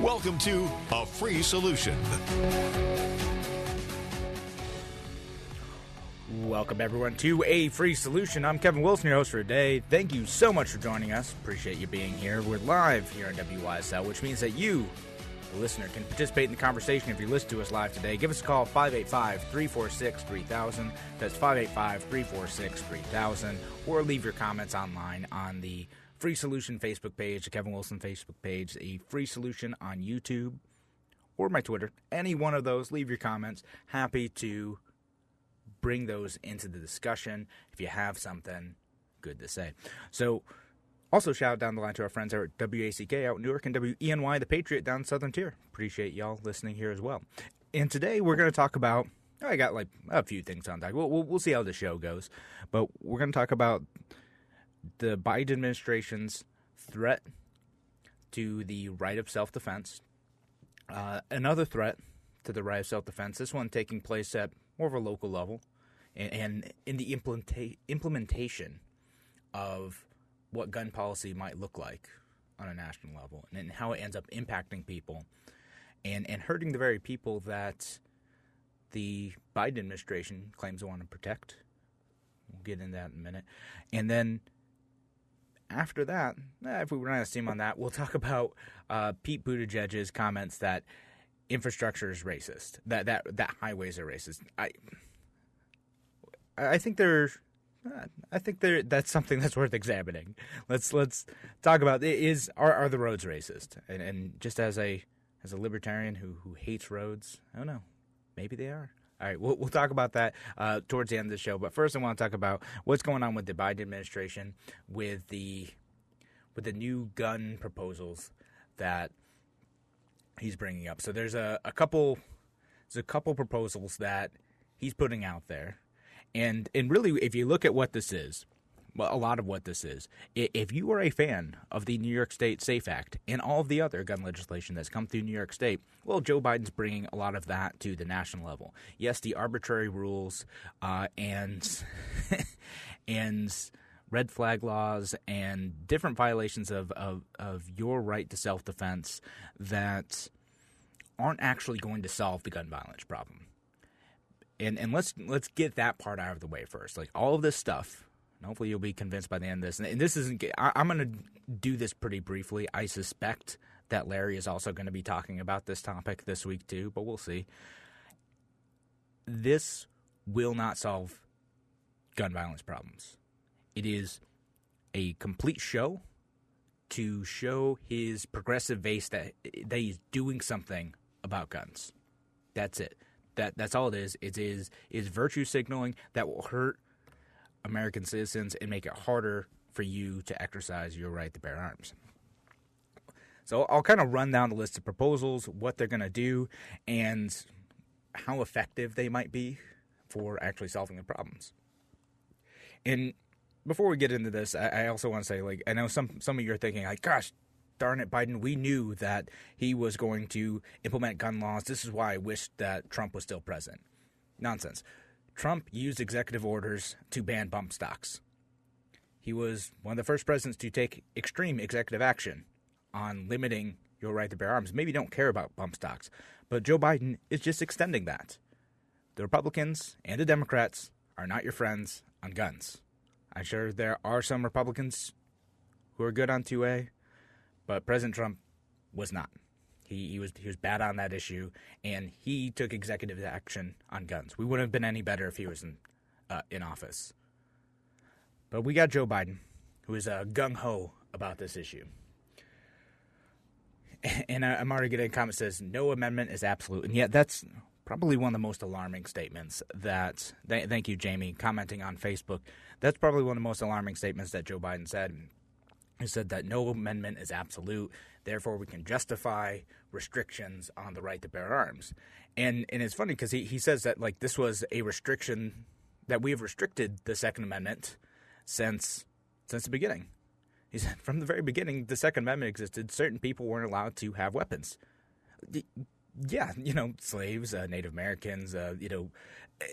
Welcome to A Free Solution. Welcome, everyone, to A Free Solution. I'm Kevin Wilson, your host for today. Thank you so much for joining us. Appreciate you being here. We're live here on WYSL, which means that you, the listener, can participate in the conversation if you listen to us live today. Give us a call, 585 346 3000. That's 585 346 3000. Or leave your comments online on the Free Solution Facebook page, the Kevin Wilson Facebook page, a Free Solution on YouTube, or my Twitter. Any one of those, leave your comments. Happy to bring those into the discussion if you have something good to say. So, also shout out down the line to our friends at WACK out in Newark and WENY, the Patriot down Southern Tier. Appreciate y'all listening here as well. And today we're going to talk about. I got like a few things on deck. We'll, we'll, we'll see how the show goes, but we're going to talk about the Biden administration's threat to the right of self defense, uh, another threat to the right of self defense, this one taking place at more of a local level, and, and in the implementa- implementation of what gun policy might look like on a national level, and, and how it ends up impacting people and, and hurting the very people that the Biden administration claims to want to protect. We'll get into that in a minute. And then after that, eh, if we run out of steam on that, we'll talk about uh, Pete Buttigieg's comments that infrastructure is racist, that that that highways are racist. I I think they're. I think they that's something that's worth examining. Let's let's talk about is are are the roads racist? And, and just as a as a libertarian who who hates roads, I don't know. Maybe they are. All right, we'll, we'll talk about that uh, towards the end of the show. But first, I want to talk about what's going on with the Biden administration with the with the new gun proposals that he's bringing up. So there's a, a couple there's a couple proposals that he's putting out there, and and really, if you look at what this is, a lot of what this is. If you are a fan of the New York State SAFE Act and all of the other gun legislation that's come through New York State, well, Joe Biden's bringing a lot of that to the national level. Yes, the arbitrary rules uh, and and red flag laws and different violations of, of, of your right to self defense that aren't actually going to solve the gun violence problem. And and let's let's get that part out of the way first. Like all of this stuff and hopefully you'll be convinced by the end of this. And this isn't. I, I'm going to do this pretty briefly. I suspect that Larry is also going to be talking about this topic this week too, but we'll see. This will not solve gun violence problems. It is a complete show to show his progressive base that that he's doing something about guns. That's it. That that's all it is. It is is virtue signaling that will hurt American citizens and make it harder for you to exercise your right to bear arms. So I'll kind of run down the list of proposals, what they're going to do, and how effective they might be for actually solving the problems. And before we get into this, I, also want to say, like, I know some some of you are thinking, like, gosh, darn it, Biden, we knew that he was going to implement gun laws. This is why I wish that Trump was still president. Nonsense. Trump used executive orders to ban bump stocks. He was one of the first presidents to take extreme executive action on limiting your right to bear arms. Maybe you don't care about bump stocks, but Joe Biden is just extending that. The Republicans and the Democrats are not your friends on guns. I'm sure there are some Republicans who are good on 2A, but President Trump was not. He, he was he was bad on that issue, and he took executive action on guns. We wouldn't have been any better if he was in uh, in office. But we got Joe Biden, who is uh, gung ho about this issue. And uh, I'm already getting a comment that says no amendment is absolute, and yet that's probably one of the most alarming statements that. Th- thank you, Jamie, commenting on Facebook. That's probably one of the most alarming statements that Joe Biden said. He said that no amendment is absolute Therefore, we can justify restrictions on the right to bear arms. And and it's funny because he, he says that like this was a restriction that we have restricted the Second Amendment since since the beginning. He said from the very beginning, the Second Amendment existed. Certain people weren't allowed to have weapons. Yeah, you know, slaves, uh, Native Americans, uh, you know, eh,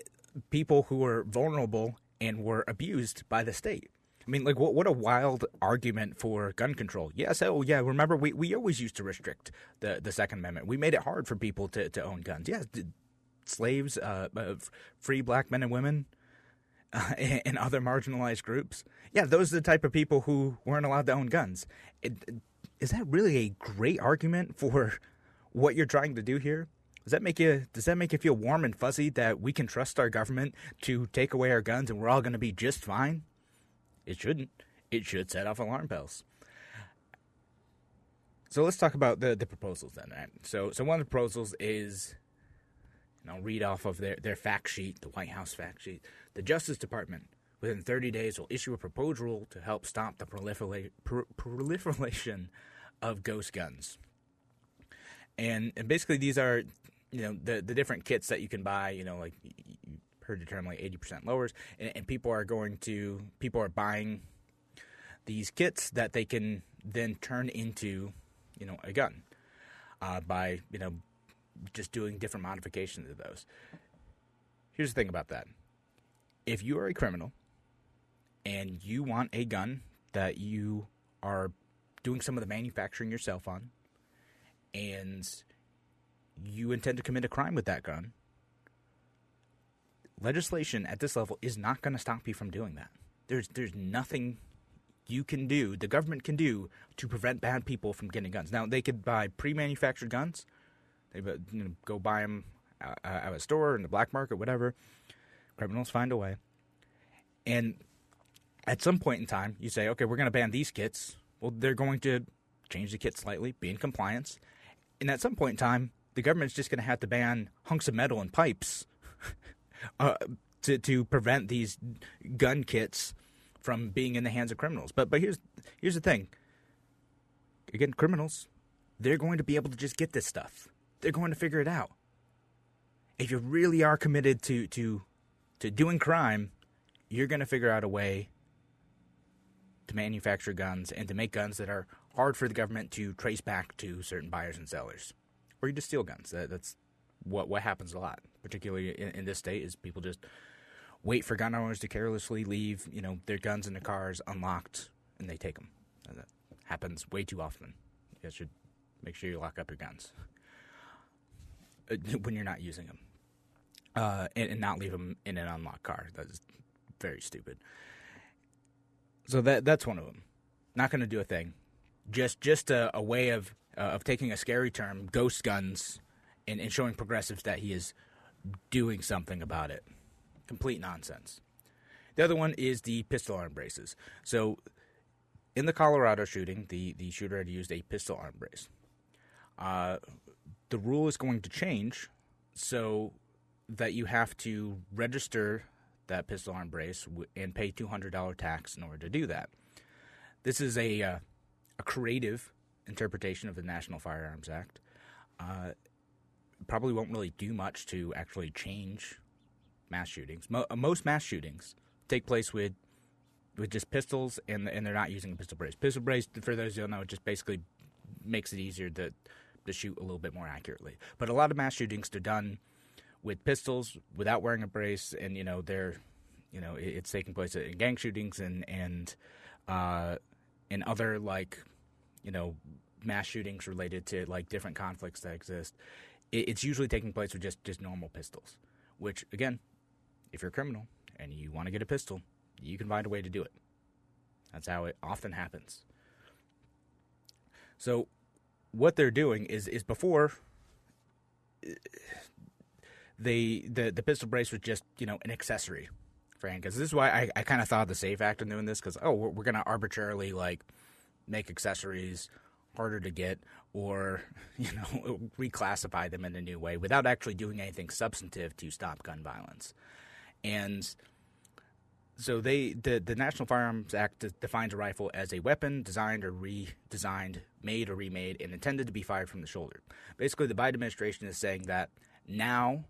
people who were vulnerable and were abused by the state. I mean, like, what what a wild argument for gun control. Yes, oh yeah. Remember, we, we always used to restrict the, the Second Amendment. We made it hard for people to, to own guns. Yes, slaves, uh, uh, free black men and women, uh, and other marginalized groups. Yeah, those are the type of people who weren't allowed to own guns. It, is that really a great argument for what you're trying to do here? Does that make you does that make you feel warm and fuzzy that we can trust our government to take away our guns and we're all going to be just fine? It shouldn't. It should set off alarm bells. So let's talk about the, the proposals then. Right? So so one of the proposals is, and I'll read off of their, their fact sheet, the White House fact sheet. The Justice Department within 30 days will issue a proposed rule to help stop the prolifera- proliferation of ghost guns. And and basically these are you know the the different kits that you can buy. You know like heard the term like 80% lowers, and, and people are going to people are buying these kits that they can then turn into you know a gun uh, by you know just doing different modifications of those. Here's the thing about that: if you are a criminal and you want a gun that you are doing some of the manufacturing yourself on, and you intend to commit a crime with that gun, legislation at this level is not going to stop you from doing that. There's there's nothing you can do, the government can do to prevent bad people from getting guns. Now they could buy pre-manufactured guns. They you know, go buy them at a store in the black market, whatever. Criminals find a way. And at some point in time, you say, okay, we're going to ban these kits. Well, they're going to change the kit slightly, be in compliance. And at some point in time, the government's just going to have to ban hunks of metal and pipes uh, to to prevent these gun kits from being in the hands of criminals. But but here's here's the thing. Again, criminals, they're going to be able to just get this stuff. They're going to figure it out. If you really are committed to to to doing crime, you're going to figure out a way to manufacture guns and to make guns that are hard for the government to trace back to certain buyers and sellers, or you just steal guns. That, that's what what happens a lot, particularly in, in this state, is people just wait for gun owners to carelessly leave, you know, their guns in the cars unlocked, and they take them. And that happens way too often. You guys should make sure you lock up your guns uh, when you're not using them, uh, and, and, not leave them in an unlocked car. That's very stupid. So that that's one of them. Not going to do a thing. Just just a, a way of uh, of taking a scary term, ghost guns, and, and showing progressives that he is doing something about it. Complete nonsense. The other one is the pistol arm braces. So, in the Colorado shooting, the, the shooter had used a pistol arm brace. Uh, the rule is going to change so that you have to register that pistol arm brace and pay $200 tax in order to do that. This is a, uh, a creative interpretation of the National Firearms Act. Uh, probably won't really do much to actually change mass shootings. Mo- uh, most mass shootings take place with with just pistols, and and they're not using a pistol brace. Pistol brace, for those who don't know, just basically makes it easier to to shoot a little bit more accurately. But a lot of mass shootings are done with pistols without wearing a brace, and you know they're you know it's taking place in gang shootings and and uh, and other like you know mass shootings related to like different conflicts that exist it's usually taking place with just, just normal pistols. Which, again, if you're a criminal and you want to get a pistol, you can find a way to do it. That's how it often happens. So, what they're doing is is before they the the pistol brace was just you know an accessory for handguns. This is why I, I kind of thought the Safe Act in doing this because oh we're, we're gonna arbitrarily like make accessories harder to get or you know reclassify them in a new way without actually doing anything substantive to stop gun violence and so they the the National Firearms Act defines a rifle as a weapon designed or redesigned, made or remade, and intended to be fired from the shoulder. Basically, the Biden administration is saying that now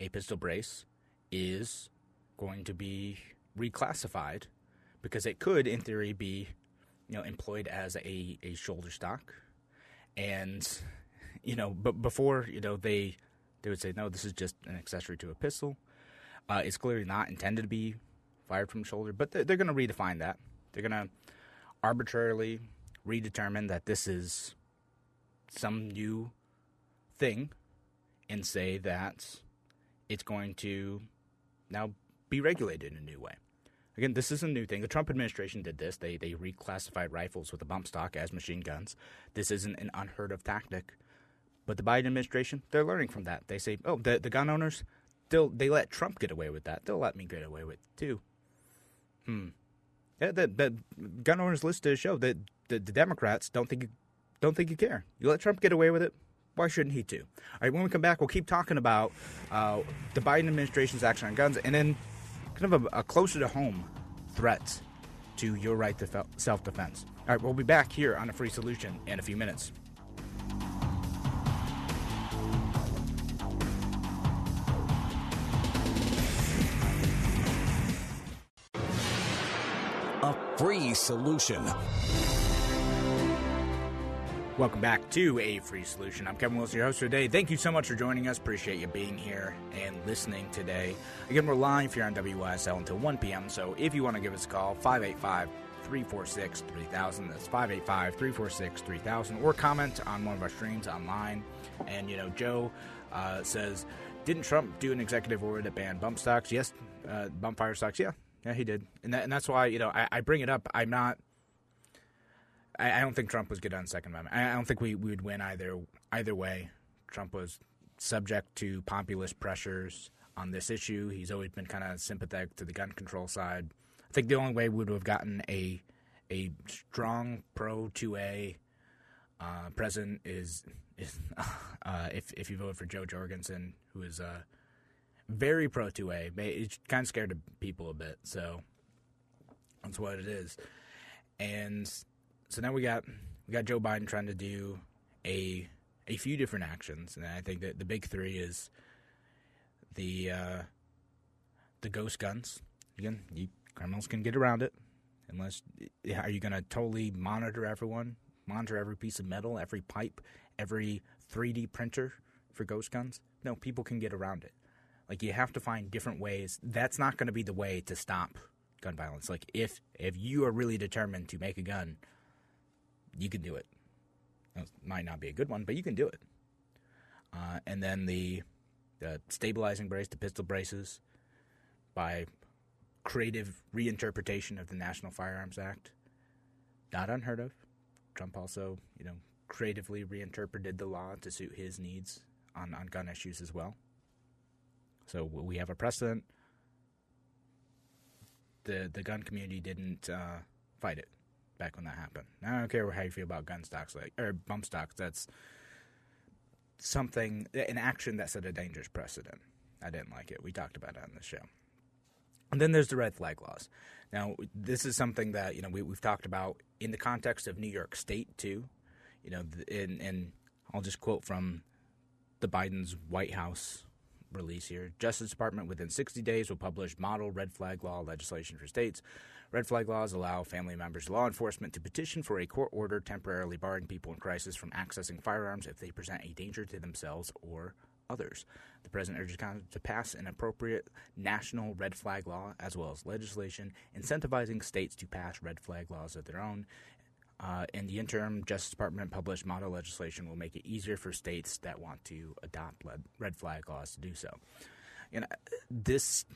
a pistol brace is going to be reclassified because it could, in theory, be you know employed as a, a shoulder stock, and you know, but before you know they they would say no, this is just an accessory to a pistol. Uh, it's clearly not intended to be fired from the shoulder, but they're, they're going to redefine that. They're going to arbitrarily redetermine that this is some new thing and say that it's going to now be regulated in a new way. Again, this is a new thing. The Trump administration did this. They they reclassified rifles with a bump stock as machine guns. This isn't an unheard of tactic. But the Biden administration, they're learning from that. They say, oh, the, the gun owners, they'll, they let Trump get away with that. They'll let me get away with it too. Hmm. Yeah, the, the gun owners list to show that the, the Democrats don't think don't think you care. You let Trump get away with it. Why shouldn't he too? All right, when we come back, we'll keep talking about uh, the Biden administration's action on guns, and then kind of a, a closer to home threat to your right to self defense. All right, we'll be back here on a free solution in a few minutes. A free solution. Welcome back to A Free Solution. I'm Kevin Wilson, your host today. Thank you so much for joining us. Appreciate you being here and listening today. Again, we're live here on WYSL until 1 p.m. So if you want to give us a call, 585 346 3000. That's 585 346 3000. Or comment on one of our streams online. And, you know, Joe uh, says, Didn't Trump do an executive order that banned bump stocks? Yes. Uh, bump fire stocks? Yeah. Yeah, he did. And, that, and that's why, you know, I, I bring it up. I'm not I, I don't think Trump was good on Second Amendment. I, I don't think we, we would win either either way. Trump was subject to populist pressures on this issue. He's always been kind of sympathetic to the gun control side. I think the only way we would have gotten a a strong pro 2A uh, president is is uh, if if you vote for Jo Jorgensen, who is uh, very pro 2A. It kind of scared people a bit, so that's what it is. And so now we got we got Joe Biden trying to do a a few different actions, and I think that the big three is the uh, the ghost guns. Again, you, criminals can get around it unless are you going to totally monitor everyone, monitor every piece of metal, every pipe, every 3D printer for ghost guns? No, people can get around it. Like you have to find different ways. That's not going to be the way to stop gun violence. Like if if you are really determined to make a gun you can do it. it. might not be a good one, but you can do it. Uh, and then the, the stabilizing brace, the pistol braces, by creative reinterpretation of the National Firearms Act, not unheard of. Trump also, you know, creatively reinterpreted the law to suit his needs on, on gun issues as well. So we have a precedent. The the gun community didn't uh, fight it back when that happened. I don't care how you feel about gun stocks like or bump stocks. That's something an action that set a dangerous precedent. I didn't like it. We talked about it on the show. And then there's the red flag laws. Now, this is something that you know we, have talked about in the context of New York State too. You know, and, and I'll just quote from the Biden's White House release here. Justice Department within 60 days will publish model red flag law legislation for states Red flag laws allow family members law enforcement to petition for a court order temporarily barring people in crisis from accessing firearms if they present a danger to themselves or others. The president urges Congress to pass an appropriate national red flag law as well as legislation incentivizing states to pass red flag laws of their own. Uh, in the interim, Justice Department published model legislation will make it easier for states that want to adopt red flag laws to do so. And this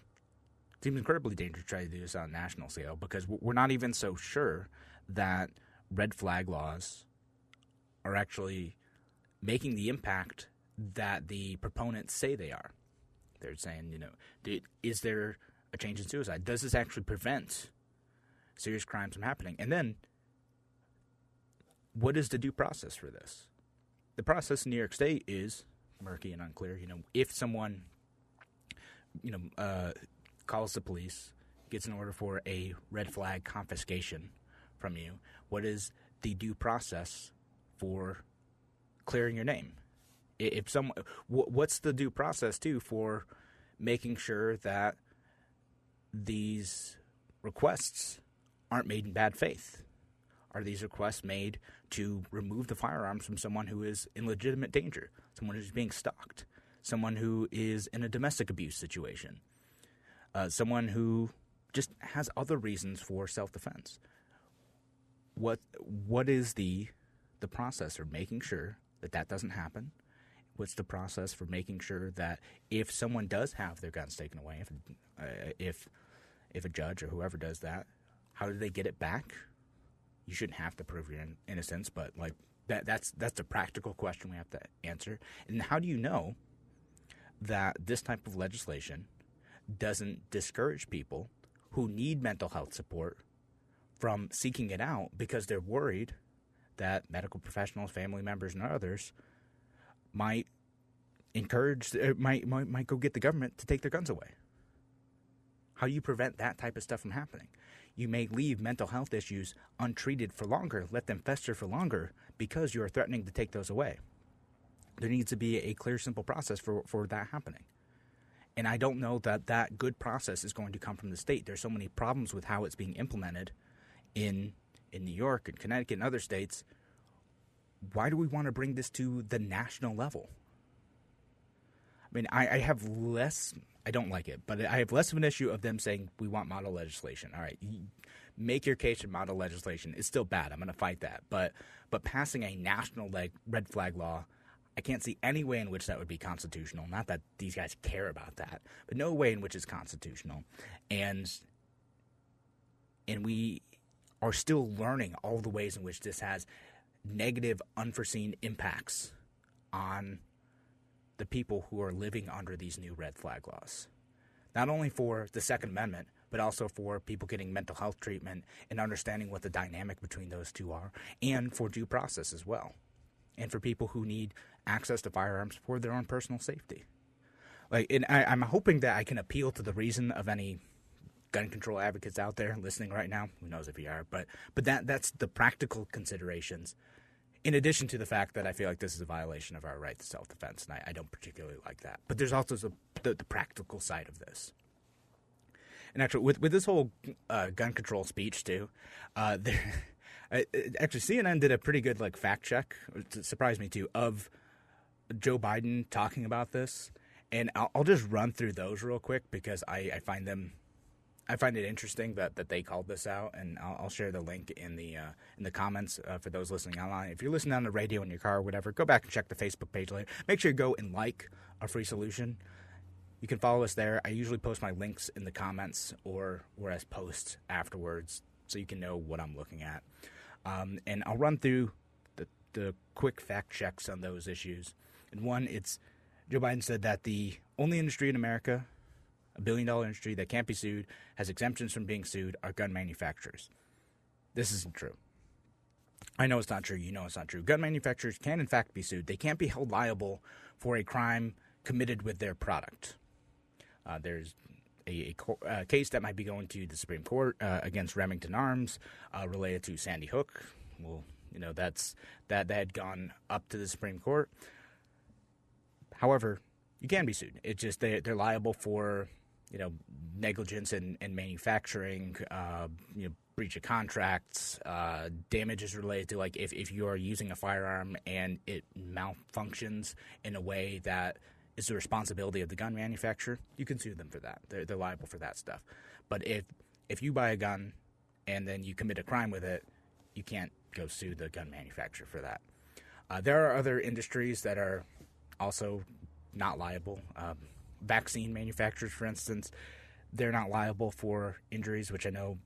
seems incredibly dangerous to try to do this on a national scale because we're not even so sure that red flag laws are actually making the impact that the proponents say they are. They're saying, you know, is there a change in suicide? Does this actually prevent serious crimes from happening? And then, what is the due process for this? The process in New York State is murky and unclear. You know, if someone, you know, uh, calls the police, gets an order for a red flag confiscation from you, what is the due process for clearing your name? If some, what's the due process too for making sure that these requests aren't made in bad faith? Are these requests made to remove the firearms from someone who is in legitimate danger, someone who's being stalked, someone who is in a domestic abuse situation, uh, someone who just has other reasons for self-defense? What what is the the process for making sure that that doesn't happen? What's the process for making sure that if someone does have their guns taken away, if uh, if if a judge or whoever does that, how do they get it back? You shouldn't have to prove your innocence, but like that that's that's a practical question we have to answer. And how do you know that this type of legislation doesn't discourage people who need mental health support from seeking it out because they're worried that medical professionals, family members, and others might encourage, uh, might, might, might go get the government to take their guns away. How do you prevent that type of stuff from happening? You may leave mental health issues untreated for longer, let them fester for longer because you are threatening to take those away. There needs to be a clear, simple process for, for that happening. And I don't know that that good process is going to come from the state. There's so many problems with how it's being implemented in in New York and Connecticut and other states, why do we want to bring this to the national level? I mean, I, I, have less, I don't like it, but I have less of an issue of them saying we want model legislation. All right, make your case in model legislation. It's still bad. I'm going to fight that. But but passing a national like red flag law, I can't see any way in which that would be constitutional. Not that these guys care about that, but no way in which it's constitutional. And and we are still learning all the ways in which this has negative, unforeseen impacts on the people who are living under these new red flag laws. Not only for the Second Amendment, but also for people getting mental health treatment and understanding what the dynamic between those two are, and for due process as well, and for people who need access to firearms for their own personal safety. Like, and I, I'm hoping that I can appeal to the reason of any gun control advocates out there listening right now. Who knows if you are, but but that that's the practical considerations. In addition to the fact that I feel like this is a violation of our right to self defense, and I, I, don't particularly like that. But there's also the, the, the, practical side of this. And actually, with with this whole uh, gun control speech too, uh, there, actually CNN did a pretty good like fact check. Surprised me too of Joe Biden talking about this, and I'll, I'll just run through those real quick because I, I find them I find it interesting that, that they called this out, and I'll, I'll share the link in the uh, in the comments uh, for those listening online. If you're listening on the radio in your car or whatever, go back and check the Facebook page later. Make sure you go and like a free solution. You can follow us there. I usually post my links in the comments or or as posts afterwards, so you can know what I'm looking at. Um, and I'll run through the the quick fact checks on those issues. And one, it's Joe Biden said that the only industry in America a billion dollar industry that can't be sued, has exemptions from being sued, are gun manufacturers. This isn't true. I know it's not true. You know it's not true. Gun manufacturers can, in fact, be sued. They can't be held liable for a crime committed with their product. Uh, there's a, a, a, case that might be going to the Supreme Court uh, against Remington Arms uh, related to Sandy Hook. Well, you know that's that that had gone up to the Supreme Court. However, you can be sued. It's just they they're liable for you know, negligence in, in manufacturing, uh, you know, breach of contracts, uh, damages related to like if, if you are using a firearm and it malfunctions in a way that is the responsibility of the gun manufacturer, you can sue them for that. They're, they're liable for that stuff. But if if you buy a gun and then you commit a crime with it, you can't go sue the gun manufacturer for that. Uh, there are other industries that are also not liable. Um, vaccine manufacturers, for instance, they're not liable for injuries, which I know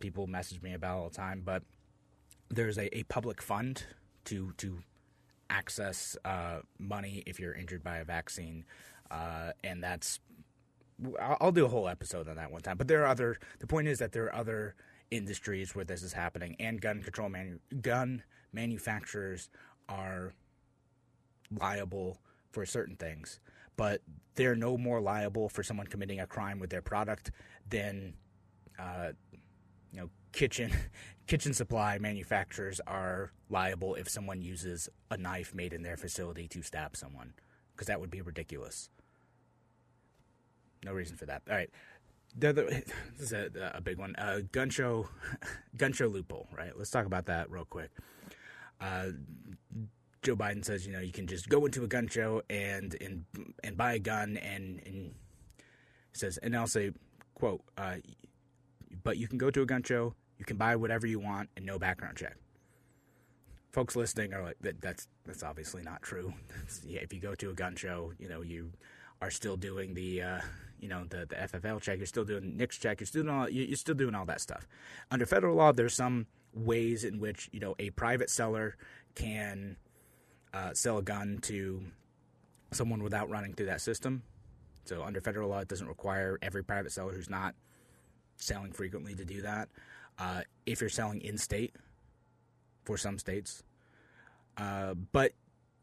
people message me about all the time. But there's a, a public fund to to access uh, money if you're injured by a vaccine, uh, and that's I'll, do a whole episode on that one time. But there are other. The point is that there are other industries where this is happening, and gun control manu- gun manufacturers are liable for certain things but they're no more liable for someone committing a crime with their product than uh, you know, kitchen kitchen supply manufacturers are liable if someone uses a knife made in their facility to stab someone, because that would be ridiculous. No reason for that. All right. The other, this is a, a big one. Uh, gun show, gun show loophole. Right. Let's talk about that real quick. Uh, Joe Biden says, you know, you can just go into a gun show and and and buy a gun, and and says, and I'll say, quote, uh, but you can go to a gun show, you can buy whatever you want, and no background check. Folks listening are like, that, that's that's obviously not true. yeah, if you go to a gun show, you know you are still doing the uh, you know the, the FFL check, you're still doing NICS check, you're still doing all, you're still doing all that stuff. Under federal law, there's some ways in which you know a private seller can uh, sell a gun to someone without running through that system. So under federal law, it doesn't require every private seller who's not selling frequently to do that. Uh, if you're selling in state for some states, uh, but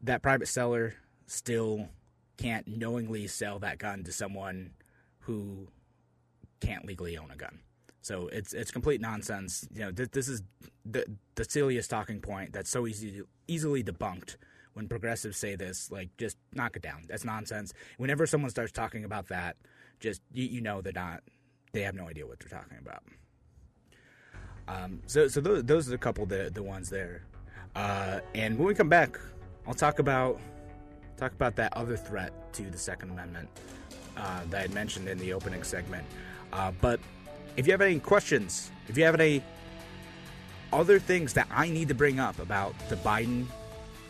that private seller still can't knowingly sell that gun to someone who can't legally own a gun. So it's it's complete nonsense. You know, th- this is the the silliest talking point that's so easy easily debunked when progressives say this. Like, just knock it down. That's nonsense. Whenever someone starts talking about that, just you, you know they're not. They have no idea what they're talking about. Um, so so those, those are a couple the the ones there. Uh, and when we come back, I'll talk about talk about that other threat to the Second Amendment uh, that I had mentioned in the opening segment. Uh, but if you have any questions, if you have any other things that I need to bring up about the Biden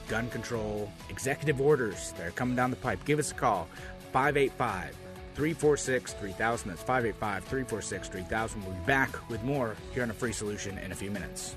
gun control executive orders that are coming down the pipe, give us a call 585 346 3000. That's 585 346 3000. We'll be back with more here on a free solution in a few minutes.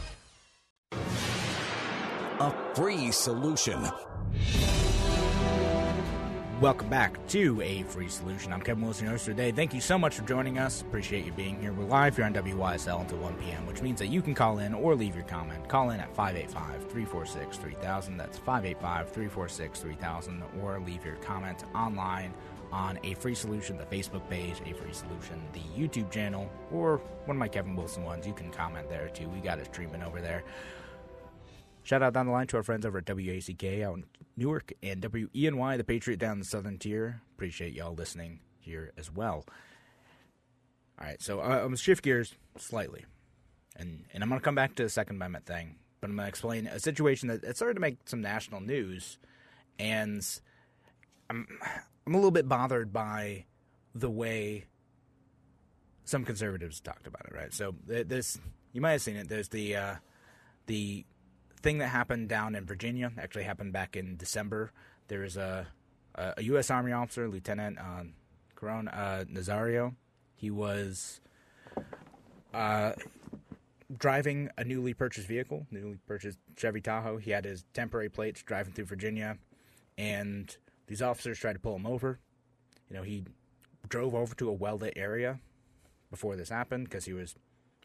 A free solution. Welcome back to A Free Solution. I'm Kevin Wilson, your host today. Thank you so much for joining us. Appreciate you being here. We're live here on WYSL until 1 p.m., which means that you can call in or leave your comment. Call in at 585 346 3000. That's 585 346 3000. Or leave your comment online on A Free Solution, the Facebook page, A Free Solution, the YouTube channel, or one of my Kevin Wilson ones. You can comment there too. We got a streaming over there. Shout out down the line to our friends over at WACK out in Newark and WENY, the Patriot down in the Southern Tier. Appreciate y'all listening here as well. All right, so uh, I'm going to shift gears slightly. And, and I'm going to come back to the Second Amendment thing, but I'm going to explain a situation that, that started to make some national news. And I'm, I'm a little bit bothered by the way some conservatives talked about it, right? So this, you might have seen it. There's the uh, the thing that happened down in Virginia. Actually, happened back in December. There was a a U.S. Army officer, Lieutenant uh, Caron uh, Nazario. He was uh, driving a newly purchased vehicle, newly purchased Chevy Tahoe. He had his temporary plates driving through Virginia, and these officers tried to pull him over. You know, he drove over to a well-lit area before this happened because he was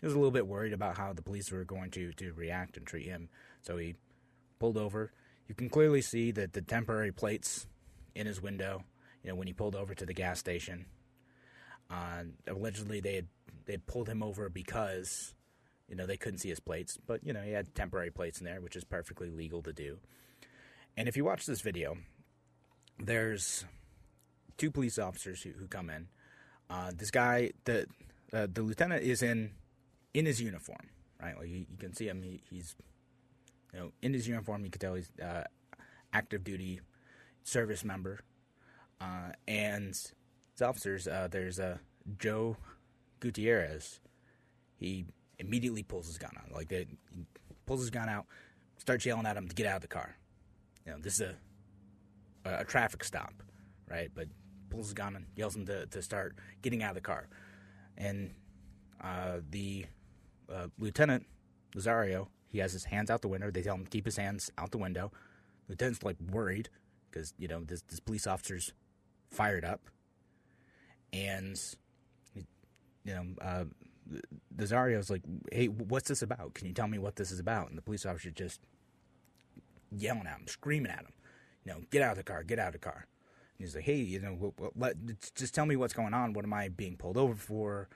he was a little bit worried about how the police were going to to react and treat him. So he pulled over. You can clearly see that the temporary plates in his window. You know when he pulled over to the gas station. Uh, allegedly, they had they pulled him over because you know they couldn't see his plates, but you know he had temporary plates in there, which is perfectly legal to do. And if you watch this video, there's two police officers who, who come in. Uh, this guy, the uh, the lieutenant, is in in his uniform, right? Like you, you can see him. He, he's you know in his uniform. You could tell he's uh, active duty service member. Uh, and his officers, uh, there's a Joe Gutierrez. He immediately pulls his gun out. Like they, he pulls his gun out, starts yelling at him to get out of the car. You know, this is a a traffic stop, right? But pulls his gun and yells him to, to start getting out of the car. And uh, the uh, lieutenant Nazario, he has his hands out the window. They tell him keep his hands out the window. Lieutenant's like worried because you know this, this police officer's fired up, and you know uh, Nazario's like, "Hey, what's this about? Can you tell me what this is about?" And the police officer just yelling at him, screaming at him, you know, get out of the car, get out of the car. And he's like, hey, you know, let, just tell me what's going on. What am I being pulled over for?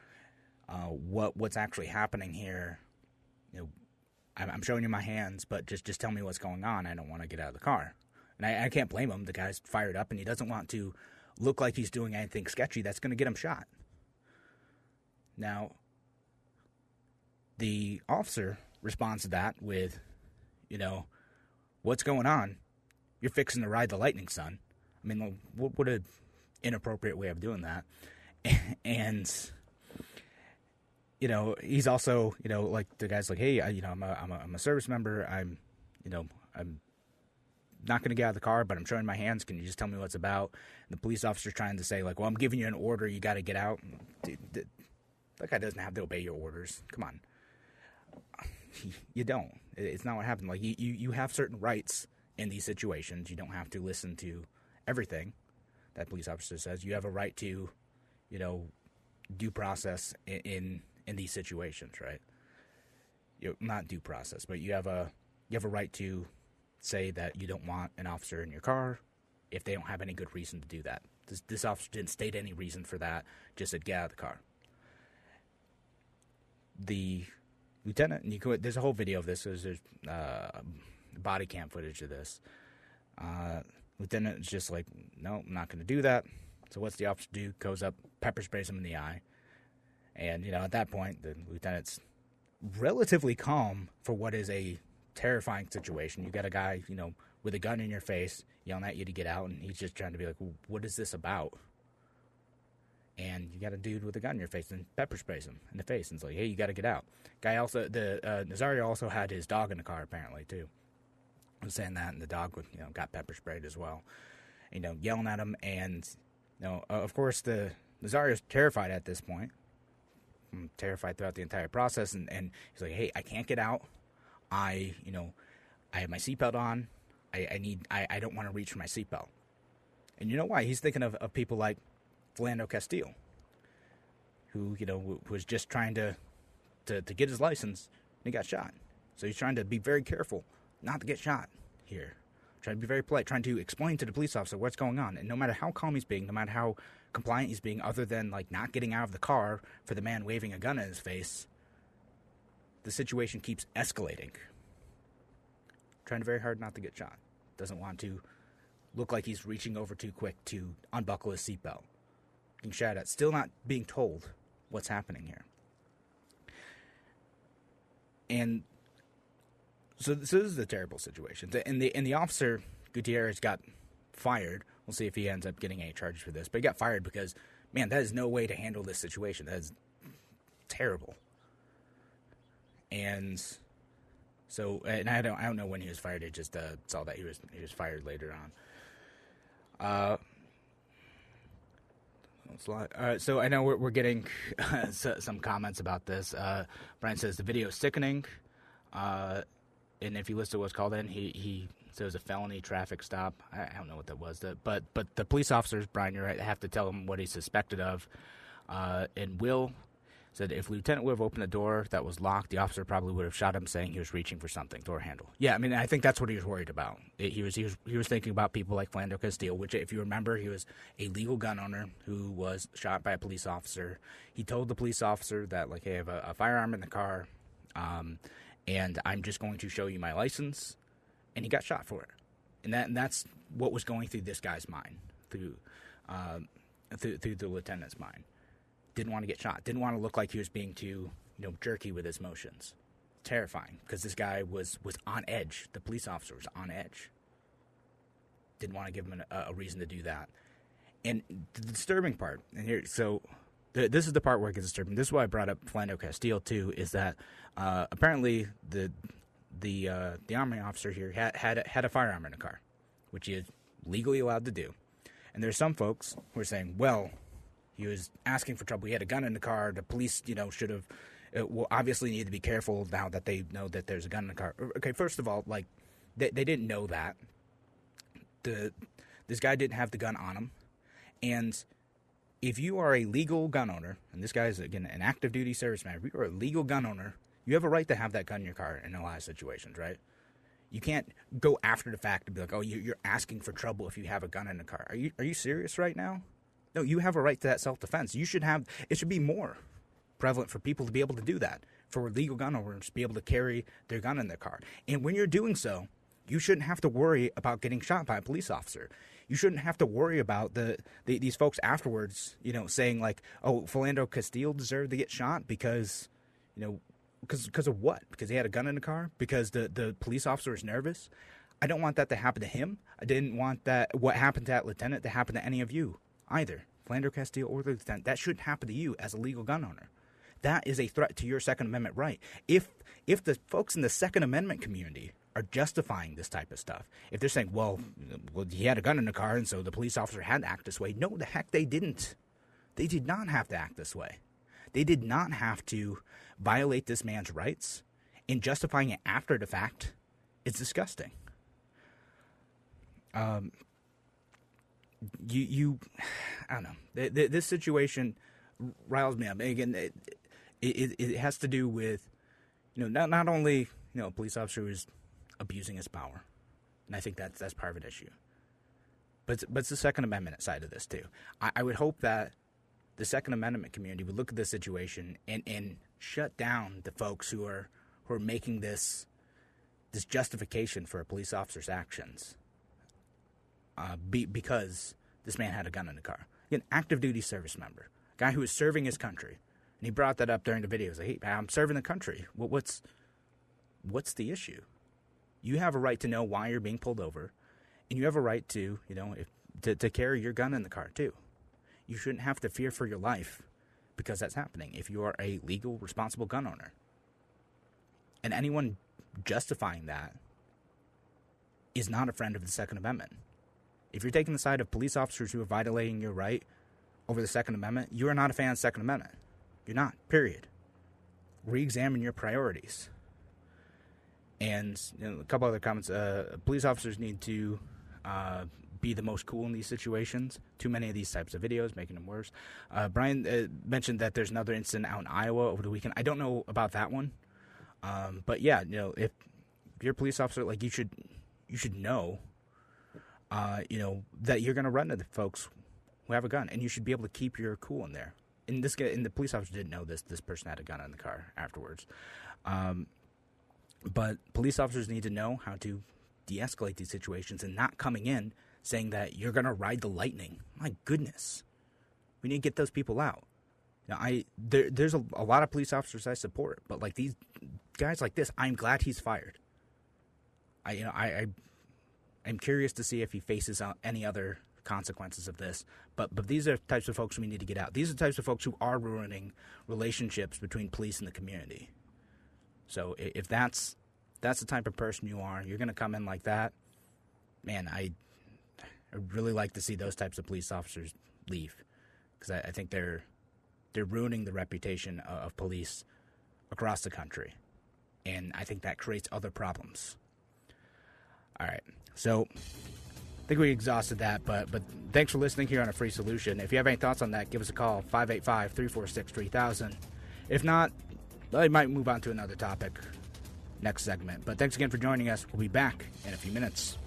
Uh, what what's actually happening here? You know, I'm, showing you my hands, but just just tell me what's going on. I don't want to get out of the car, and I, I can't blame him. The guy's fired up, and he doesn't want to look like he's doing anything sketchy that's going to get him shot. Now, the officer responds to that with, you know, what's going on? You're fixing to ride the lightning, son. I mean, what, what an inappropriate way of doing that. and you know, he's also, you know, like the guy's like, hey, I, you know, I'm a, I'm a, I'm a service member. I'm, you know, I'm not going to get out of the car, but I'm showing my hands. Can you just tell me what's about? And the police officer's trying to say, like, well, I'm giving you an order. You got to get out. Dude, that guy doesn't have to obey your orders. Come on. You don't. It's not what happened. Like, you, you, you have certain rights in these situations. You don't have to listen to everything that police officer says. You have a right to, you know, due process in, in in these situations, right? You not due process, but you have a you have a right to say that you don't want an officer in your car if they don't have any good reason to do that. This, this officer didn't state any reason for that; just said get out of the car. The lieutenant, and you there's a whole video of this. There's, there's uh, body cam footage of this. Uh, lieutenant is just like, no, I'm not going to do that. So what's the officer do? Goes up, pepper sprays him in the eye. And, you know, at that point, the lieutenant's relatively calm for what is a terrifying situation. You got a guy, you know, with a gun in your face yelling at you to get out, and he's just trying to be like, what is this about? And you got a dude with a gun in your face and pepper sprays him in the face and it's like, hey, you got to get out. Guy also, the uh, Nazario also had his dog in the car apparently too. I was saying that, and the dog, you know, got pepper sprayed as well. You know, yelling at him, and you know, of course, the Nazario's terrified at this point. I'm terrified throughout the entire process, and, and he's like, "Hey, I can't get out. I, you know, I have my seatbelt on. I, I need. I, I don't want to reach for my seatbelt." And you know why? He's thinking of, of people like Philando Castile, who you know was just trying to, to to get his license, and he got shot. So he's trying to be very careful not to get shot here. Trying to be very polite, trying to explain to the police officer what's going on. And no matter how calm he's being, no matter how compliant he's being, other than like not getting out of the car for the man waving a gun in his face, the situation keeps escalating. Trying very hard not to get shot. Doesn't want to look like he's reaching over too quick to unbuckle his seatbelt. Being shot at, still not being told what's happening here. And so, this is a terrible situation. And the and the officer Gutierrez got fired. We'll see if he ends up getting any charges for this. But he got fired because, man, that is no way to handle this situation. That is terrible. And so, and I don't, I don't know when he was fired. I just uh, saw that he was he was fired later on. Uh, A lot. uh, so I know we're, we're getting uh, some comments about this. Uh, Brian says the video is sickening. And if you listen to what's called in, he he said it was a felony traffic stop. I, I don't know what that was, but but the police officers, Brian, you're right, have to tell him what he's suspected of. Uh, and Will Said if Lieutenant would have opened the door that was locked, the officer probably would have shot him, saying he was reaching for something, door handle. Yeah, I mean, I think that's what he was worried about. It, he was he was he was thinking about people like Philando Castile, which, if you remember, he was a legal gun owner who was shot by a police officer. He told the police officer that like, hey, I have a, a firearm in the car, um, and I'm just going to show you my license, and he got shot for it. And that and that's what was going through this guy's mind through. Uh, through, through the lieutenant's mind didn't want to get shot, didn't want to look like he was being too, you know, jerky with his motions. Terrifying because this guy was was on edge. The police officer was on edge. Didn't want to give him a, a reason to do that. And the disturbing part, and here, so this is the part where it gets disturbing. This is why I brought up Philando Castile too. Is that uh, apparently the the uh, the army officer here had had a, had a firearm in the car, which he is legally allowed to do. And there's some folks who are saying, well, he was asking for trouble. He had a gun in the car. The police, you know, should have. Uh, will obviously need to be careful now that they know that there's a gun in the car. Okay, first of all, like they they didn't know that. The this guy didn't have the gun on him, and if you are a legal gun owner, and this guy is again an active duty serviceman, if you are a legal gun owner, you have a right to have that gun in your car in a lot of situations, right? You can't go after the fact and be like, "Oh, you're asking for trouble if you have a gun in the car." Are you are you serious right now? No, you have a right to that self defense. You should have, it should be more prevalent for people to be able to do that, for legal gun owners to be able to carry their gun in their car. And when you're doing so, you shouldn't have to worry about getting shot by a police officer. You shouldn't have to worry about the, the these folks afterwards, you know, saying like, "Oh, Philando Castile deserved to get shot because, you know, because because of what? Because he had a gun in the car? Because the the police officer was nervous? I don't want that to happen to him. I didn't want that what happened to that lieutenant to happen to any of you either, Philando Castile or the lieutenant. That shouldn't happen to you as a legal gun owner. That is a threat to your Second Amendment right. If if the folks in the Second Amendment community are justifying this type of stuff, if they're saying, well, well, he had a gun in the car and so the police officer had to act this way, no, the heck they didn't. They did not have to act this way. They did not have to violate this man's rights. And justifying it after the fact is disgusting. Um, you you I don't know. This situation riles me up. Again, it, it, it has to do with you know not not only you know a police officer who's abusing his power, and I think that's that's part of an issue. But but it's the Second Amendment side of this too. I, I would hope that the Second Amendment community would look at this situation and and shut down the folks who are who are making this this justification for a police officer's actions uh, be, because this man had a gun in the car. An active duty service member, a guy who was serving his country, and he brought that up during the video. He was like, "Hey, I'm serving the country. What, what's what's the issue? You have a right to know why you're being pulled over, and you have a right to, you know, if, to, to carry your gun in the car too. You shouldn't have to fear for your life because that's happening if you are a legal, responsible gun owner. And anyone justifying that is not a friend of the Second Amendment. If you're taking the side of police officers who are violating your right over the Second Amendment, you are not a fan of the Second Amendment. You're not, period. Re examine your priorities. And you know, a couple other comments. Uh, police officers need to uh, be the most cool in these situations. Too many of these types of videos, making them worse. Uh, Brian uh, mentioned that there's another incident out in Iowa over the weekend. I don't know about that one, um, but yeah, you know, if you're a police officer, like you should, you should know uh, you know, that you're going to run into folks who have a gun, and you should be able to keep your cool in there. And this guy, and the police officer didn't know this. This person had a gun in the car afterwards. Um, but police officers need to know how to de-escalate these situations and not coming in saying that you're going to ride the lightning. My goodness, we need to get those people out. Now, I there, there's a, a lot of police officers I support, but like these guys like this, I'm glad he's fired. I you know I, I I'm curious to see if he faces uh, any other consequences of this. But but these are types of folks we need to get out. These are types of folks who are ruining relationships between police and the community. So if that's that's the type of person you are, you're going to come in like that. Man, I I really like to see those types of police officers leave because I, I, think they're they're ruining the reputation of, of police across the country, and I think that creates other problems. All right. So I think we exhausted that, but but thanks for listening here on a free solution. If you have any thoughts on that, give us a call 585-346-3000. If not, I might move on to another topic next segment. But thanks again for joining us. We'll be back in a few minutes.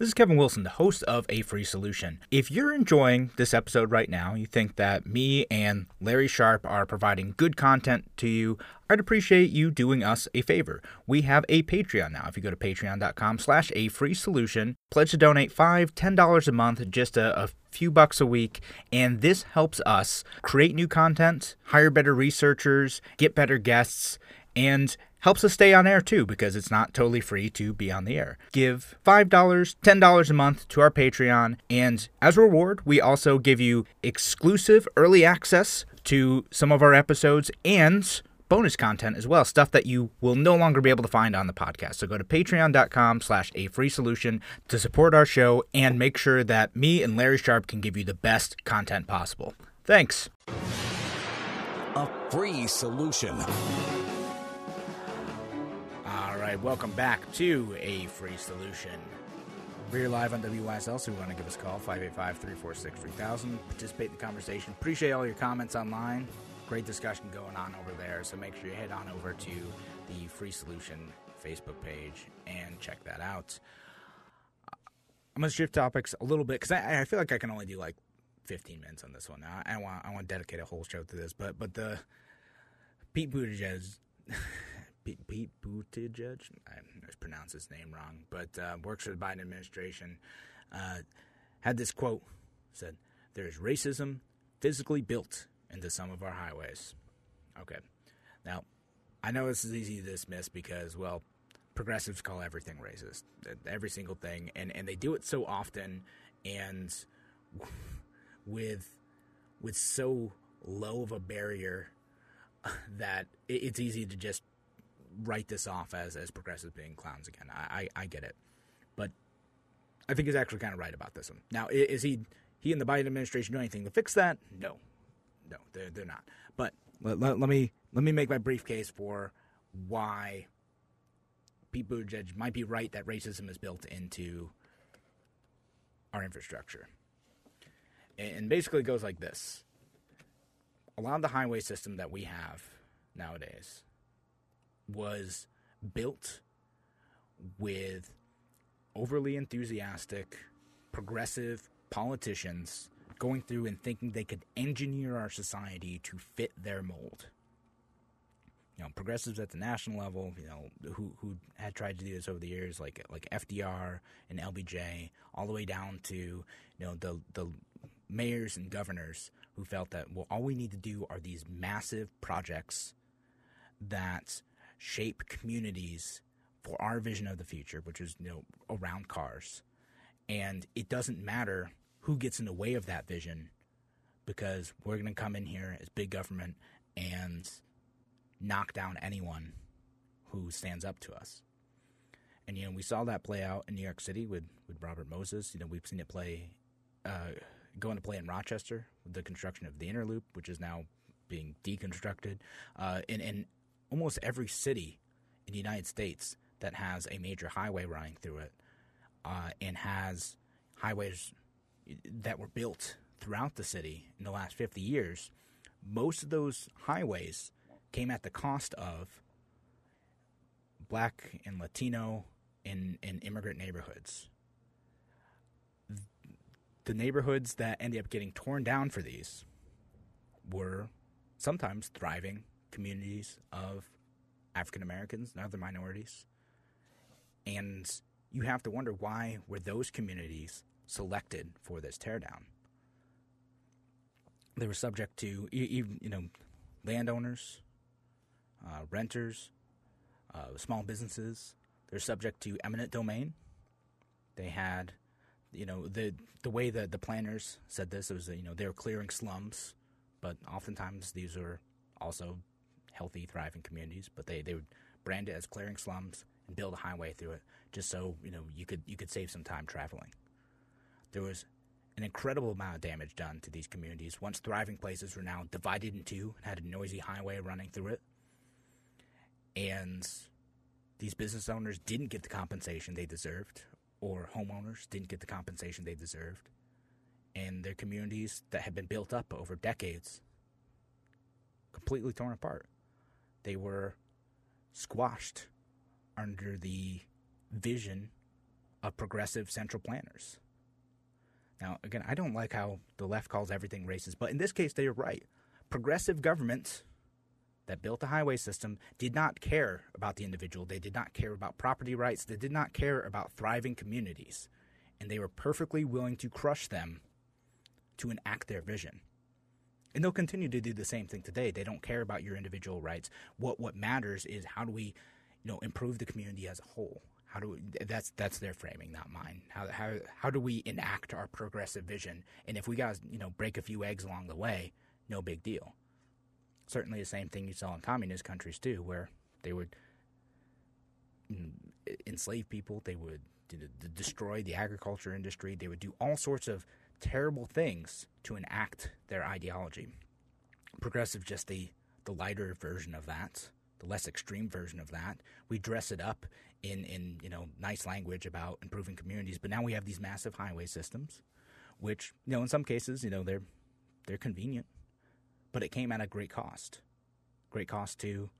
This is Kevin Wilson, the host of A Free Solution. If you're enjoying this episode right now, you think that me and Larry Sharpe are providing good content to you, I'd appreciate you doing us a favor. We have a Patreon now. If you go to patreon.com slash a free solution, pledge to donate five, ten dollars a month, just a, a few bucks a week, and this helps us create new content, hire better researchers, get better guests, and helps us stay on air too because it's not totally free to be on the air. Give $5, $10 a month to our Patreon, and as a reward, we also give you exclusive early access to some of our episodes and bonus content as well, stuff that you will no longer be able to find on the podcast. So go to patreon.com slash a free solution to support our show and make sure that me and Larry Sharpe can give you the best content possible. Thanks. A free solution. Right, welcome back to A Free Solution. We're live on WYSL, so you want to give us a call, 585 346 3000. Participate in the conversation. Appreciate all your comments online. Great discussion going on over there, so make sure you head on over to the Free Solution Facebook page and check that out. I'm going to shift topics a little bit because I, I feel like I can only do like 15 minutes on this one. I, I want I want to dedicate a whole show to this, but but the Pete Buttigieg Pete, Pete Buttigieg, I pronounced his name wrong, but uh, works for the Biden administration, uh, had this quote said, "There is racism physically built into some of our highways." Okay, now I know this is easy to dismiss because, well, progressives call everything racist, every single thing, and and they do it so often and with with so low of a barrier that it's easy to just write this off as as progressives being clowns again. I, I, I get it, but I think he's actually kind of right about this one. Now, is he he and the Biden administration doing anything to fix that? No, no, they're they're not. But let, let, let me let me make my brief case for why Pete Buttigieg might be right that racism is built into our infrastructure. And basically, it goes like this: a lot of the highway system that we have nowadays was built with overly enthusiastic, progressive politicians going through and thinking they could engineer our society to fit their mold. You know, progressives at the national level, you know, who who had tried to do this over the years, like like FDR and LBJ, all the way down to you know the the mayors and governors who felt that well, all we need to do are these massive projects that shape communities for our vision of the future, which is you know around cars, and it doesn't matter who gets in the way of that vision, because we're going to come in here as big government and knock down anyone who stands up to us. And you know we saw that play out in New York City with with Robert Moses. You know we've seen it play. Uh, going to play in Rochester with the construction of the inner loop, which is now being deconstructed, uh, and, and almost every city in the United States that has a major highway running through it uh, and has highways that were built throughout the city in the last 50 years, most of those highways came at the cost of black and Latino and, and immigrant neighborhoods. The neighborhoods that ended up getting torn down for these were sometimes thriving communities of African Americans and other minorities. And you have to wonder why were those communities selected for this teardown? They were subject to even you know landowners, uh, renters, uh, small businesses. They're subject to eminent domain. They had, you know, the the way that the planners said this was, you know, they were clearing slums, but oftentimes these are also healthy, thriving communities, but they, they would brand it as clearing slums and build a highway through it just so you know you could you could save some time traveling. There was an incredible amount of damage done to these communities. Once thriving places were now divided in two and had a noisy highway running through it. And these business owners didn't get the compensation they deserved or homeowners didn't get the compensation they deserved, and their communities that had been built up over decades completely torn apart. They were squashed under the vision of progressive central planners. Now, again, I don't like how the left calls everything racist, but in this case, they are right. Progressive governments that built the highway system did not care about the individual. They did not care about property rights. They did not care about thriving communities. And they were perfectly willing to crush them to enact their vision. And they'll continue to do the same thing today. They don't care about your individual rights. What what matters is how do we, you know, improve the community as a whole? How do we, that's that's their framing, not mine. How how how do we enact our progressive vision? And if we got you know break a few eggs along the way, no big deal. Certainly the same thing you saw in communist countries too, where they would mm, enslave people, they would destroy the agriculture industry, they would do all sorts of terrible things to enact their ideology. Progressive just the the lighter version of that the less extreme version of that. We dress it up in, in you know nice language about improving communities, but now we have these massive highway systems, which you know in some cases you know they're they're convenient, but it came at a great cost, great cost to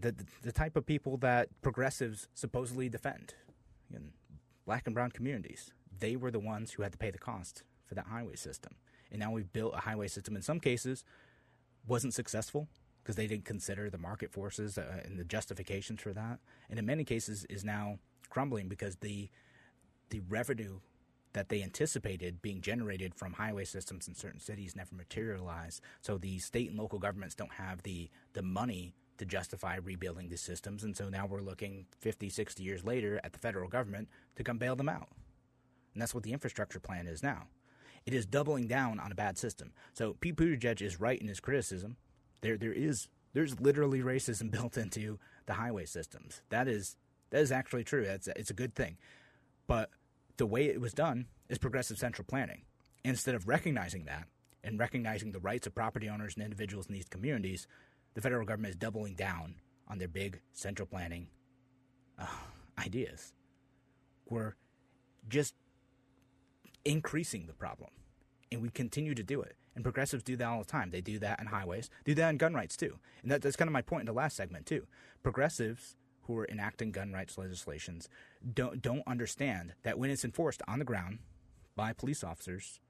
the the type of people that progressives supposedly defend, in black and brown communities. They were the ones who had to pay the cost for that highway system, and now we've built a highway system. In some cases, wasn't successful because they didn't consider the market forces uh, and the justifications for that. And in many cases, is now crumbling because the the revenue that they anticipated being generated from highway systems in certain cities never materialized. So the state and local governments don't have the the money to justify rebuilding these systems. And so now we're looking 50, 60 years later at the federal government to come bail them out. And that's what the infrastructure plan is now. It is doubling down on a bad system. So Pete Buttigieg is right in his criticism there there is there's literally racism built into the highway systems. That is that is actually true. That's it's a good thing. But the way it was done is progressive central planning. Instead of recognizing that and recognizing the rights of property owners and individuals in these communities, the federal government is doubling down on their big central planning uh, ideas. We're just increasing the problem, and we continue to do it. And progressives do that all the time. They do that in highways, do that in gun rights too. And that, that's kind of my point in the last segment too. Progressives who are enacting gun rights legislations don't don't understand that when it's enforced on the ground by police officers,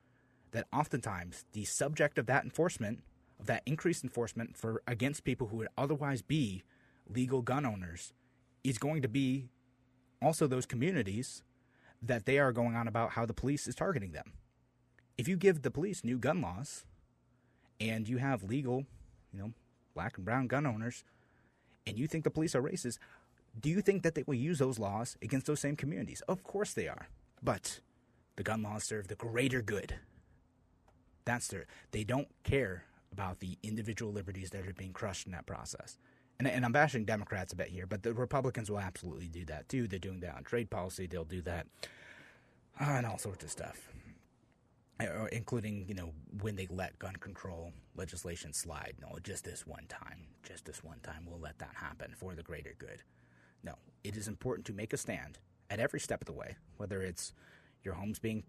that oftentimes the subject of that enforcement, of that increased enforcement for against people who would otherwise be legal gun owners, is going to be also those communities that they are going on about how the police is targeting them if you give the police new gun laws and you have legal, you know, black and brown gun owners, and you think the police are racist, do you think that they will use those laws against those same communities? Of course they are. But the gun laws serve the greater good. That's their, they don't care about the individual liberties that are being crushed in that process. And, and I'm bashing Democrats a bit here, but the Republicans will absolutely do that too. They're doing that on trade policy, they'll do that on all sorts of stuff. Uh, including you know when they let gun control legislation slide. No, just this one time, just this one time, we'll let that happen for the greater good. No, it is important to make a stand at every step of the way, whether it's your homes being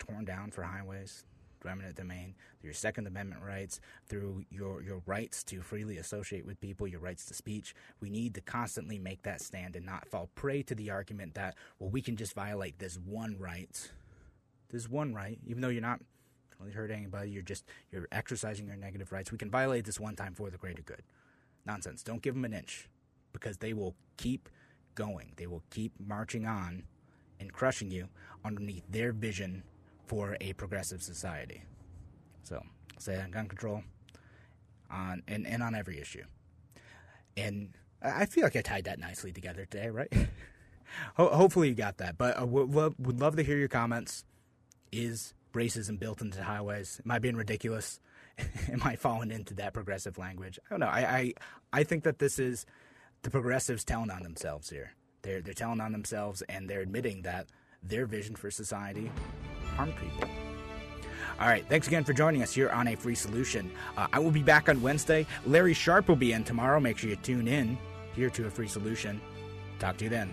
torn down for highways, eminent domain, through your Second Amendment rights, through your, your rights to freely associate with people, your rights to speech. We need to constantly make that stand and not fall prey to the argument that, well, we can just violate this one right this one right, even though you're not really hurting anybody, you're just you're exercising your negative rights. We can violate this one time for the greater good. Nonsense. Don't give them an inch because they will keep going. They will keep marching on and crushing you underneath their vision for a progressive society. So, say on gun control, on and, and on every issue. And I feel like I tied that nicely together today, right? Ho- hopefully you got that. But would, would love to hear your comments is racism built into highways? Am I being ridiculous? Am I falling into that progressive language? I don't know. I, I I think that this is the progressives telling on themselves here. They're they're telling on themselves and they're admitting that their vision for society harmed people. All right, thanks again for joining us here on A Free Solution. Uh, I will be back on Wednesday. Larry Sharpe will be in tomorrow. Make sure you tune in here to A Free Solution. Talk to you then.